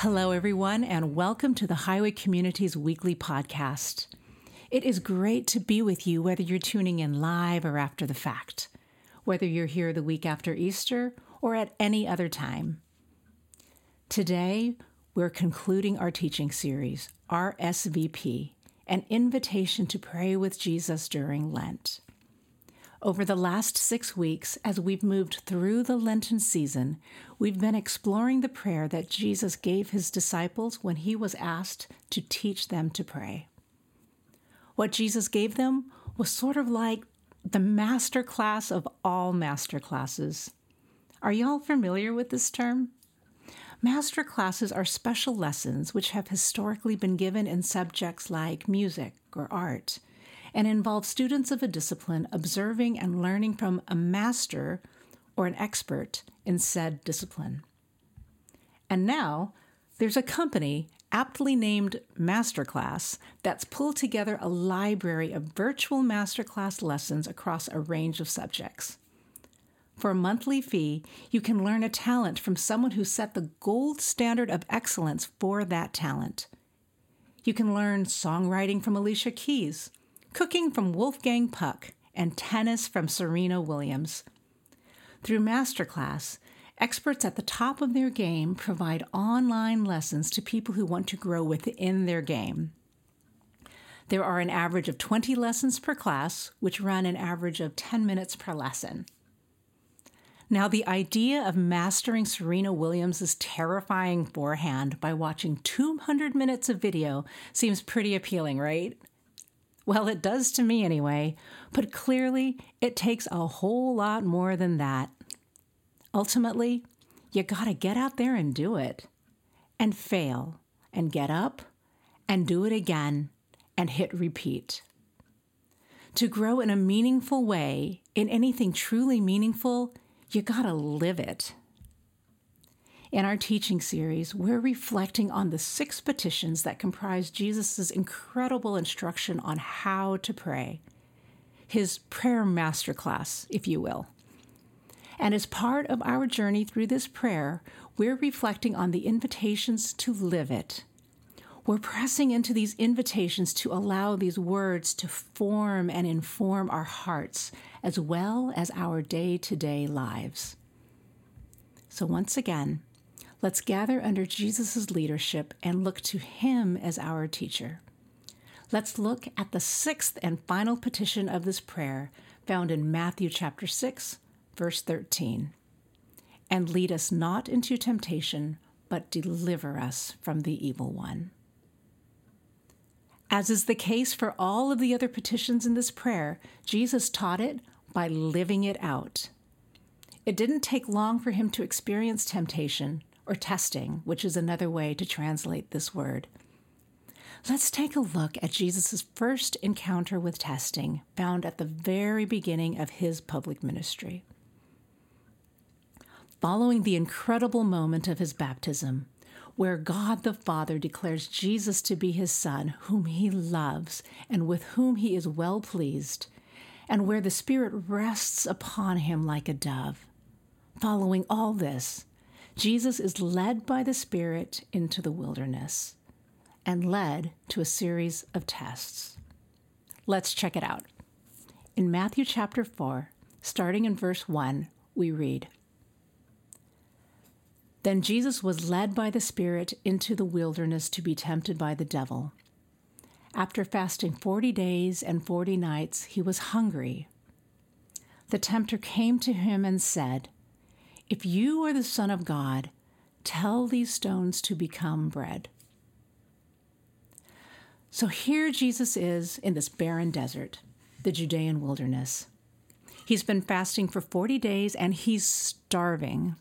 Hello, everyone, and welcome to the Highway Community's weekly podcast. It is great to be with you, whether you're tuning in live or after the fact, whether you're here the week after Easter or at any other time. Today, we're concluding our teaching series, RSVP, an invitation to pray with Jesus during Lent. Over the last six weeks, as we've moved through the Lenten season, we've been exploring the prayer that Jesus gave his disciples when he was asked to teach them to pray. What Jesus gave them was sort of like the master class of all master classes. Are y'all familiar with this term? Master classes are special lessons which have historically been given in subjects like music or art and involve students of a discipline observing and learning from a master or an expert in said discipline. And now there's a company aptly named Masterclass that's pulled together a library of virtual masterclass lessons across a range of subjects. For a monthly fee, you can learn a talent from someone who set the gold standard of excellence for that talent. You can learn songwriting from Alicia Keys, cooking from Wolfgang Puck, and tennis from Serena Williams. Through Masterclass, experts at the top of their game provide online lessons to people who want to grow within their game. There are an average of 20 lessons per class, which run an average of 10 minutes per lesson. Now, the idea of mastering Serena Williams' terrifying forehand by watching 200 minutes of video seems pretty appealing, right? Well, it does to me anyway, but clearly it takes a whole lot more than that. Ultimately, you gotta get out there and do it, and fail, and get up, and do it again, and hit repeat. To grow in a meaningful way, in anything truly meaningful, you gotta live it. In our teaching series, we're reflecting on the six petitions that comprise Jesus' incredible instruction on how to pray, his prayer masterclass, if you will. And as part of our journey through this prayer, we're reflecting on the invitations to live it. We're pressing into these invitations to allow these words to form and inform our hearts as well as our day to day lives. So, once again, Let's gather under Jesus' leadership and look to him as our teacher. Let's look at the sixth and final petition of this prayer found in Matthew chapter 6, verse 13. And lead us not into temptation, but deliver us from the evil one. As is the case for all of the other petitions in this prayer, Jesus taught it by living it out. It didn't take long for him to experience temptation, or testing, which is another way to translate this word. Let's take a look at Jesus' first encounter with testing, found at the very beginning of his public ministry. Following the incredible moment of his baptism, where God the Father declares Jesus to be his Son, whom he loves and with whom he is well pleased, and where the Spirit rests upon him like a dove. Following all this, Jesus is led by the Spirit into the wilderness and led to a series of tests. Let's check it out. In Matthew chapter 4, starting in verse 1, we read Then Jesus was led by the Spirit into the wilderness to be tempted by the devil. After fasting 40 days and 40 nights, he was hungry. The tempter came to him and said, if you are the Son of God, tell these stones to become bread. So here Jesus is in this barren desert, the Judean wilderness. He's been fasting for 40 days and he's starving.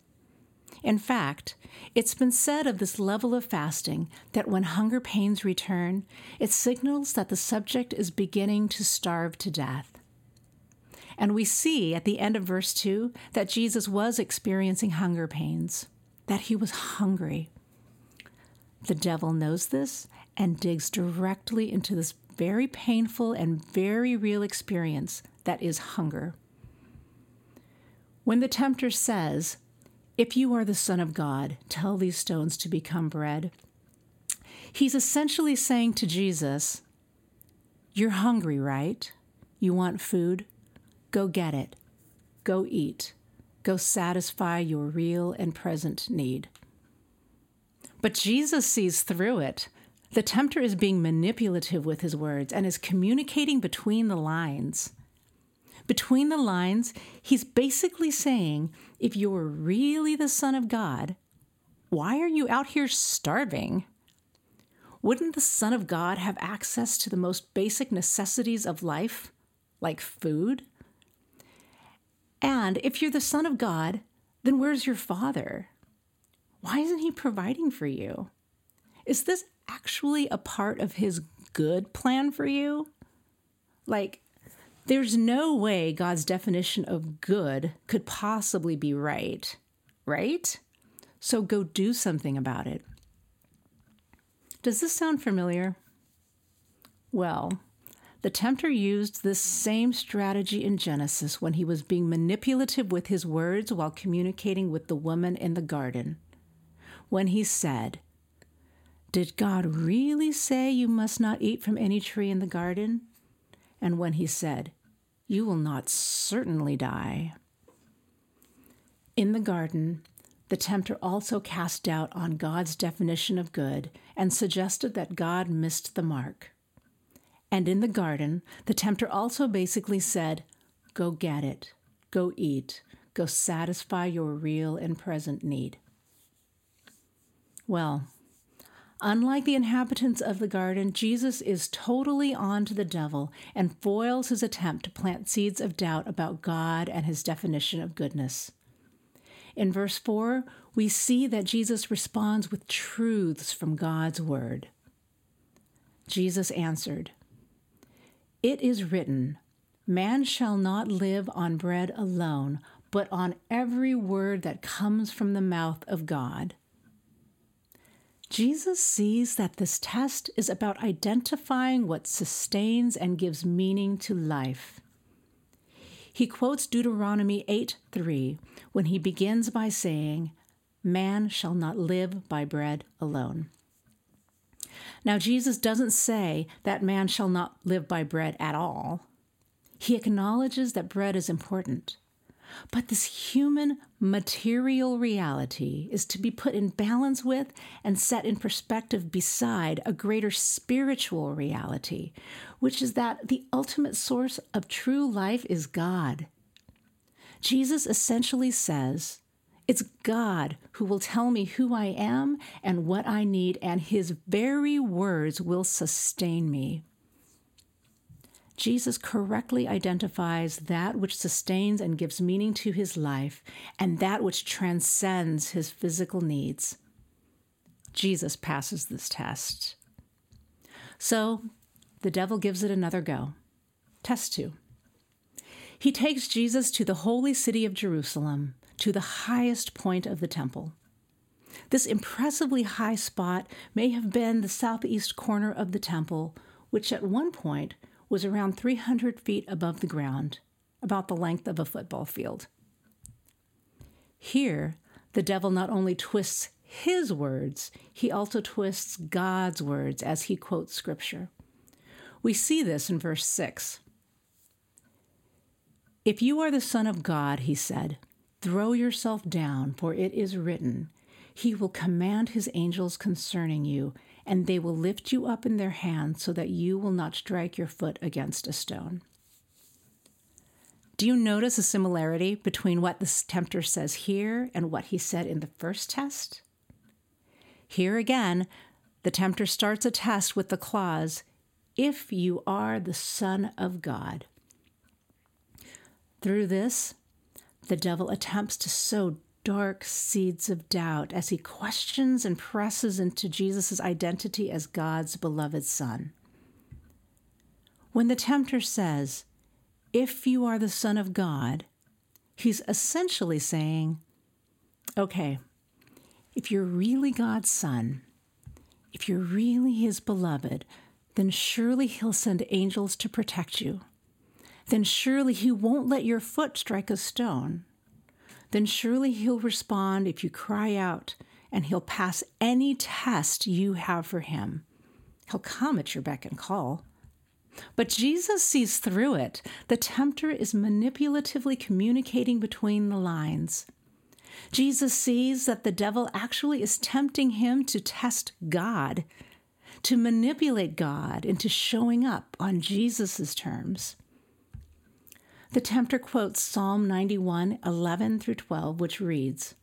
In fact, it's been said of this level of fasting that when hunger pains return, it signals that the subject is beginning to starve to death. And we see at the end of verse 2 that Jesus was experiencing hunger pains, that he was hungry. The devil knows this and digs directly into this very painful and very real experience that is hunger. When the tempter says, If you are the Son of God, tell these stones to become bread. He's essentially saying to Jesus, You're hungry, right? You want food? Go get it. Go eat. Go satisfy your real and present need. But Jesus sees through it. The tempter is being manipulative with his words and is communicating between the lines. Between the lines, he's basically saying if you're really the Son of God, why are you out here starving? Wouldn't the Son of God have access to the most basic necessities of life, like food? And if you're the Son of God, then where's your Father? Why isn't He providing for you? Is this actually a part of His good plan for you? Like, there's no way God's definition of good could possibly be right, right? So go do something about it. Does this sound familiar? Well, the tempter used this same strategy in Genesis when he was being manipulative with his words while communicating with the woman in the garden. When he said, Did God really say you must not eat from any tree in the garden? And when he said, You will not certainly die. In the garden, the tempter also cast doubt on God's definition of good and suggested that God missed the mark. And in the garden, the tempter also basically said, Go get it, go eat, go satisfy your real and present need. Well, Unlike the inhabitants of the garden, Jesus is totally on to the devil and foils his attempt to plant seeds of doubt about God and his definition of goodness. In verse 4, we see that Jesus responds with truths from God's word. Jesus answered, It is written, Man shall not live on bread alone, but on every word that comes from the mouth of God. Jesus sees that this test is about identifying what sustains and gives meaning to life. He quotes Deuteronomy 8 3 when he begins by saying, Man shall not live by bread alone. Now, Jesus doesn't say that man shall not live by bread at all. He acknowledges that bread is important. But this human material reality is to be put in balance with and set in perspective beside a greater spiritual reality, which is that the ultimate source of true life is God. Jesus essentially says, It's God who will tell me who I am and what I need, and his very words will sustain me. Jesus correctly identifies that which sustains and gives meaning to his life and that which transcends his physical needs. Jesus passes this test. So the devil gives it another go. Test two. He takes Jesus to the holy city of Jerusalem, to the highest point of the temple. This impressively high spot may have been the southeast corner of the temple, which at one point was around 300 feet above the ground, about the length of a football field. Here, the devil not only twists his words, he also twists God's words as he quotes scripture. We see this in verse 6. If you are the Son of God, he said, throw yourself down, for it is written, He will command His angels concerning you, and they will lift you up in their hands so that you will not strike your foot against a stone. Do you notice a similarity between what the tempter says here and what he said in the first test? Here again, the tempter starts a test with the clause, if you are the Son of God. Through this, the devil attempts to sow dark seeds of doubt as he questions and presses into Jesus' identity as God's beloved Son. When the tempter says, If you are the Son of God, he's essentially saying, Okay, if you're really God's Son, if you're really His beloved, then surely He'll send angels to protect you. Then surely He won't let your foot strike a stone then surely he'll respond if you cry out, and he'll pass any test you have for him. He'll come at your beck and call. But Jesus sees through it. The tempter is manipulatively communicating between the lines. Jesus sees that the devil actually is tempting him to test God, to manipulate God into showing up on Jesus' terms. The tempter quotes Psalm 91 11 through 12, which reads,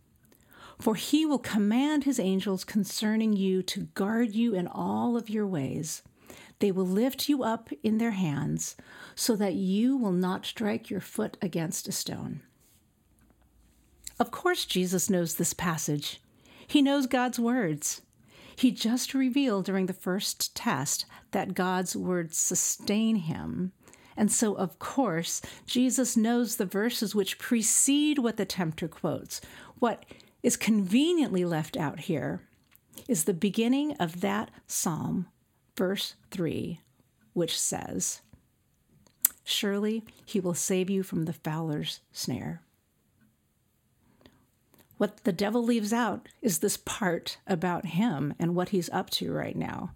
For he will command his angels concerning you to guard you in all of your ways. They will lift you up in their hands so that you will not strike your foot against a stone. Of course, Jesus knows this passage. He knows God's words. He just revealed during the first test that God's words sustain him and so, of course, Jesus knows the verses which precede what the tempter quotes. What is conveniently left out here is the beginning of that psalm, verse 3, which says, Surely he will save you from the fowler's snare. What the devil leaves out is this part about him and what he's up to right now.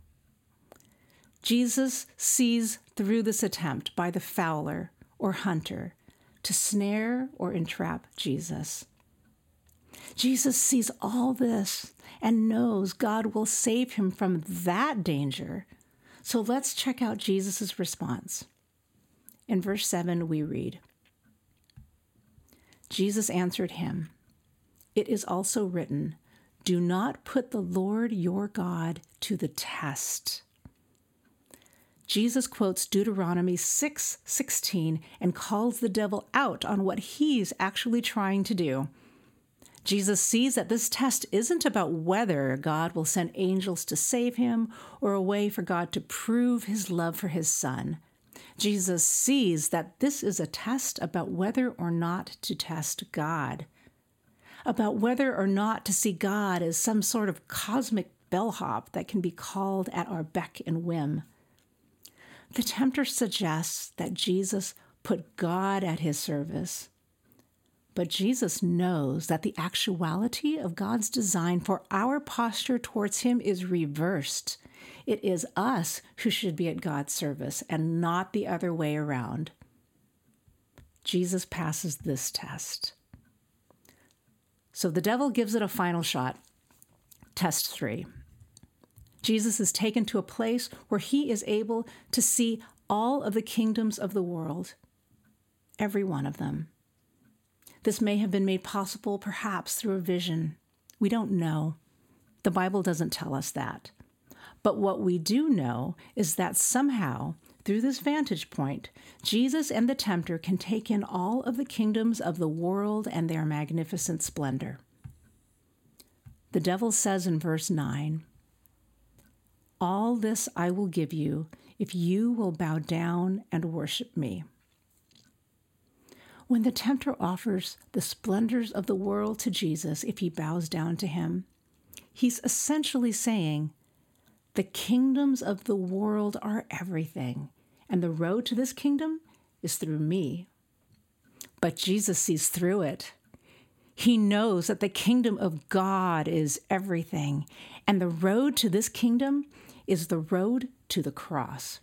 Jesus sees through this attempt by the fowler or hunter to snare or entrap Jesus. Jesus sees all this and knows God will save him from that danger. So let's check out Jesus' response. In verse 7, we read Jesus answered him, It is also written, Do not put the Lord your God to the test. Jesus quotes Deuteronomy 6 16 and calls the devil out on what he's actually trying to do. Jesus sees that this test isn't about whether God will send angels to save him or a way for God to prove his love for his son. Jesus sees that this is a test about whether or not to test God, about whether or not to see God as some sort of cosmic bellhop that can be called at our beck and whim. The tempter suggests that Jesus put God at his service. But Jesus knows that the actuality of God's design for our posture towards Him is reversed. It is us who should be at God's service and not the other way around. Jesus passes this test. So the devil gives it a final shot. Test three. Jesus is taken to a place where he is able to see all of the kingdoms of the world, every one of them. This may have been made possible perhaps through a vision. We don't know. The Bible doesn't tell us that. But what we do know is that somehow, through this vantage point, Jesus and the tempter can take in all of the kingdoms of the world and their magnificent splendor. The devil says in verse 9, all this I will give you if you will bow down and worship me. When the tempter offers the splendors of the world to Jesus if he bows down to him, he's essentially saying, The kingdoms of the world are everything, and the road to this kingdom is through me. But Jesus sees through it. He knows that the kingdom of God is everything, and the road to this kingdom is the road to the cross.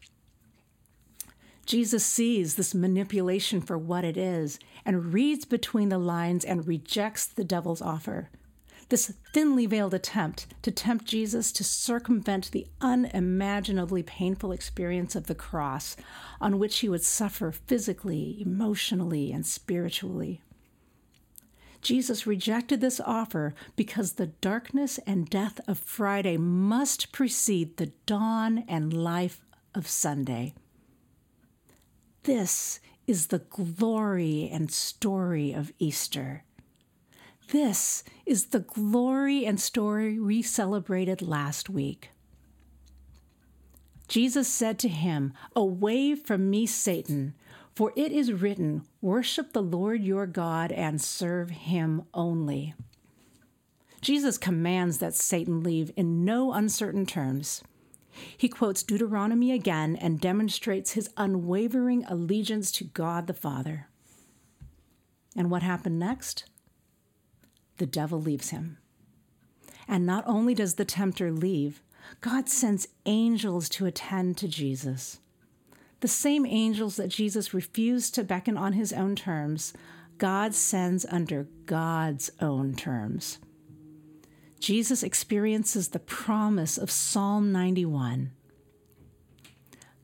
Jesus sees this manipulation for what it is and reads between the lines and rejects the devil's offer. This thinly veiled attempt to tempt Jesus to circumvent the unimaginably painful experience of the cross, on which he would suffer physically, emotionally, and spiritually. Jesus rejected this offer because the darkness and death of Friday must precede the dawn and life of Sunday. This is the glory and story of Easter. This is the glory and story we celebrated last week. Jesus said to him, Away from me, Satan, for it is written, Worship the Lord your God and serve him only. Jesus commands that Satan leave in no uncertain terms. He quotes Deuteronomy again and demonstrates his unwavering allegiance to God the Father. And what happened next? the devil leaves him. And not only does the tempter leave, God sends angels to attend to Jesus. The same angels that Jesus refused to beckon on his own terms, God sends under God's own terms. Jesus experiences the promise of Psalm 91.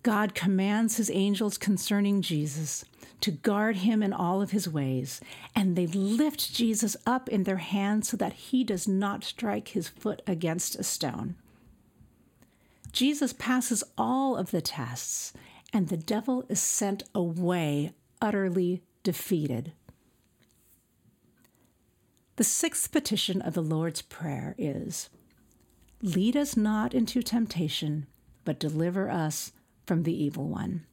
God commands his angels concerning Jesus to guard him in all of his ways, and they lift Jesus up in their hands so that he does not strike his foot against a stone. Jesus passes all of the tests, and the devil is sent away utterly defeated. The sixth petition of the Lord's Prayer is Lead us not into temptation, but deliver us from the evil one.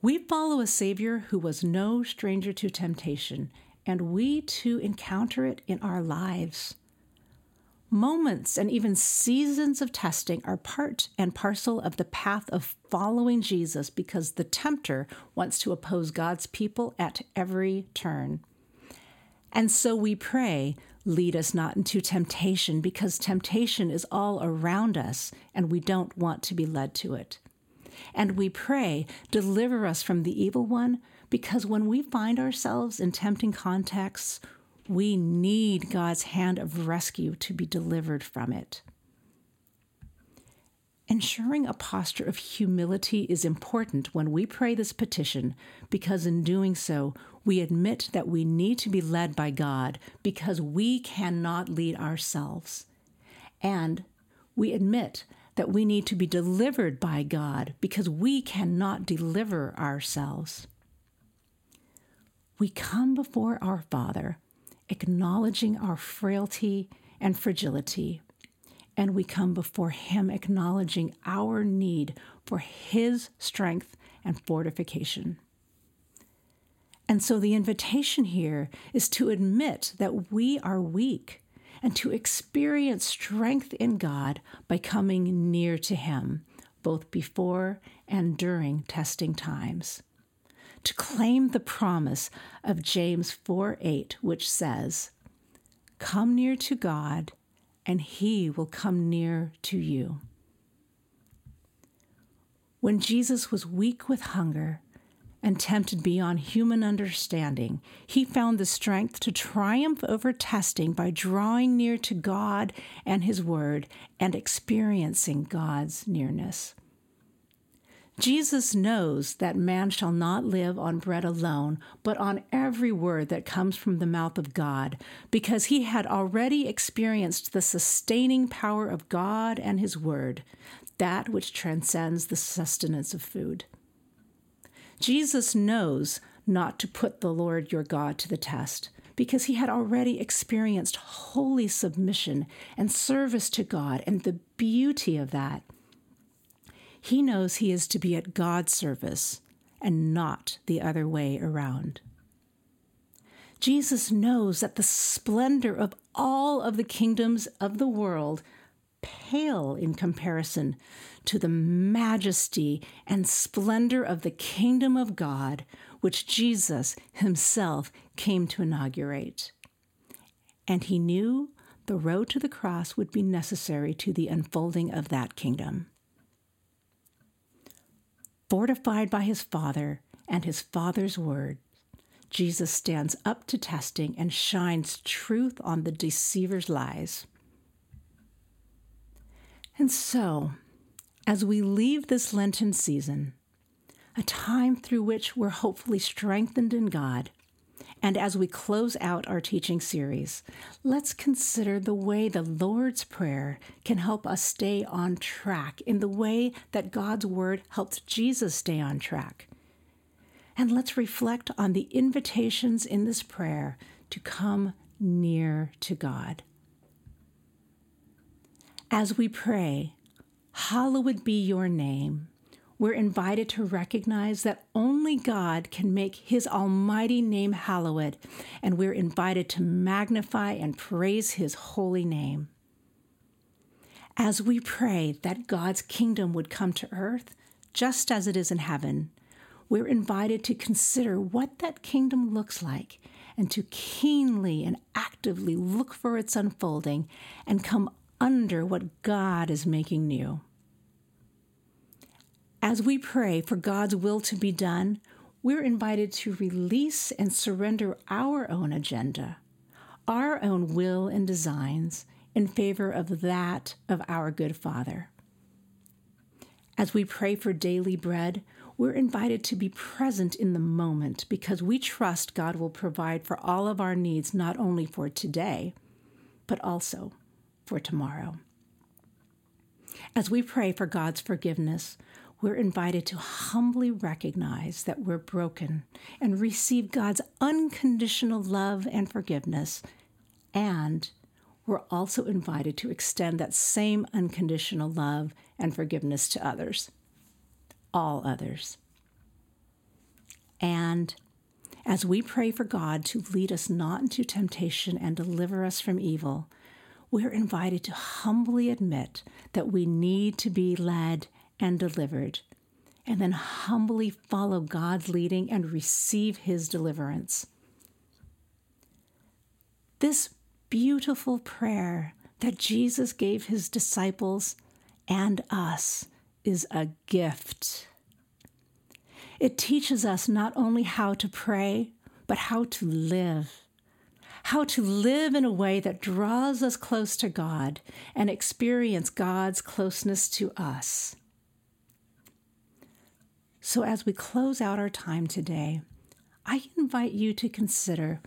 We follow a Savior who was no stranger to temptation, and we too encounter it in our lives. Moments and even seasons of testing are part and parcel of the path of following Jesus because the tempter wants to oppose God's people at every turn. And so we pray, lead us not into temptation because temptation is all around us and we don't want to be led to it. And we pray, deliver us from the evil one because when we find ourselves in tempting contexts, we need God's hand of rescue to be delivered from it. Ensuring a posture of humility is important when we pray this petition because in doing so, we admit that we need to be led by God because we cannot lead ourselves. And we admit that we need to be delivered by God because we cannot deliver ourselves. We come before our Father acknowledging our frailty and fragility. And we come before Him acknowledging our need for His strength and fortification. And so the invitation here is to admit that we are weak and to experience strength in God by coming near to Him, both before and during testing times to claim the promise of James 4 8, which says, Come near to God, and he will come near to you. When Jesus was weak with hunger and tempted beyond human understanding, he found the strength to triumph over testing by drawing near to God and his word and experiencing God's nearness. Jesus knows that man shall not live on bread alone, but on every word that comes from the mouth of God, because he had already experienced the sustaining power of God and his word, that which transcends the sustenance of food. Jesus knows not to put the Lord your God to the test, because he had already experienced holy submission and service to God and the beauty of that. He knows he is to be at God's service and not the other way around. Jesus knows that the splendor of all of the kingdoms of the world pale in comparison to the majesty and splendor of the kingdom of God, which Jesus himself came to inaugurate. And he knew the road to the cross would be necessary to the unfolding of that kingdom fortified by his Father and his Father's word, Jesus stands up to testing and shines truth on the deceiver's lies. And so, as we leave this Lenten season, a time through which we're hopefully strengthened in God, and as we close out our teaching series, let's consider the way the Lord's Prayer can help us stay on track in the way that God's Word helped Jesus stay on track. And let's reflect on the invitations in this prayer to come near to God. As we pray, Hallowed be your name we're invited to recognize that only God can make his almighty name hallowed, and we're invited to magnify and praise his holy name. As we pray that God's kingdom would come to earth, just as it is in heaven, we're invited to consider what that kingdom looks like and to keenly and actively look for its unfolding and come under what God is making new. As we pray for God's will to be done, we're invited to release and surrender our own agenda, our own will and designs in favor of that of our good Father. As we pray for daily bread, we're invited to be present in the moment because we trust God will provide for all of our needs, not only for today, but also for tomorrow. As we pray for God's forgiveness, we're invited to humbly recognize that we're broken and receive God's unconditional love and forgiveness. And we're also invited to extend that same unconditional love and forgiveness to others, all others. And as we pray for God to lead us not into temptation and deliver us from evil, we're invited to humbly admit that we need to be led and delivered, and then humbly follow God's leading and receive His deliverance. This beautiful prayer that Jesus gave His disciples and us is a gift. It teaches us not only how to pray, but how to live. How to live in a way that draws us close to God and experience God's closeness to us. So, as we close out our time today, I invite you to consider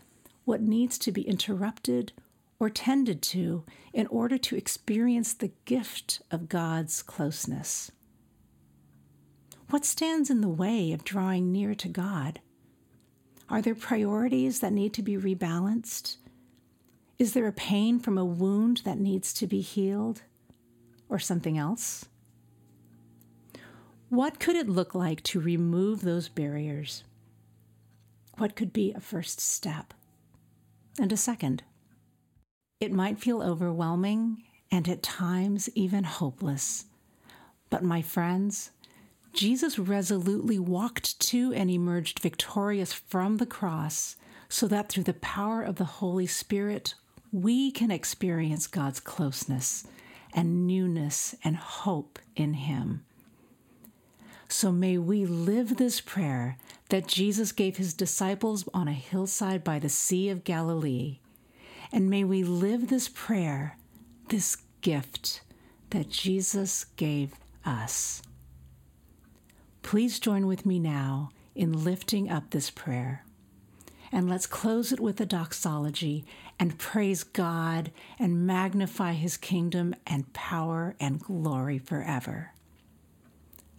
what needs to be interrupted or tended to in order to experience the gift of God's closeness. What stands in the way of drawing near to God? Are there priorities that need to be rebalanced? Is there a pain from a wound that needs to be healed? Or something else? What could it look like to remove those barriers? What could be a first step? And a second? It might feel overwhelming and at times even hopeless. But, my friends, Jesus resolutely walked to and emerged victorious from the cross so that through the power of the Holy Spirit, we can experience God's closeness and newness and hope in Him. So may we live this prayer that Jesus gave his disciples on a hillside by the Sea of Galilee. And may we live this prayer, this gift that Jesus gave us. Please join with me now in lifting up this prayer. And let's close it with a doxology and praise God and magnify his kingdom and power and glory forever.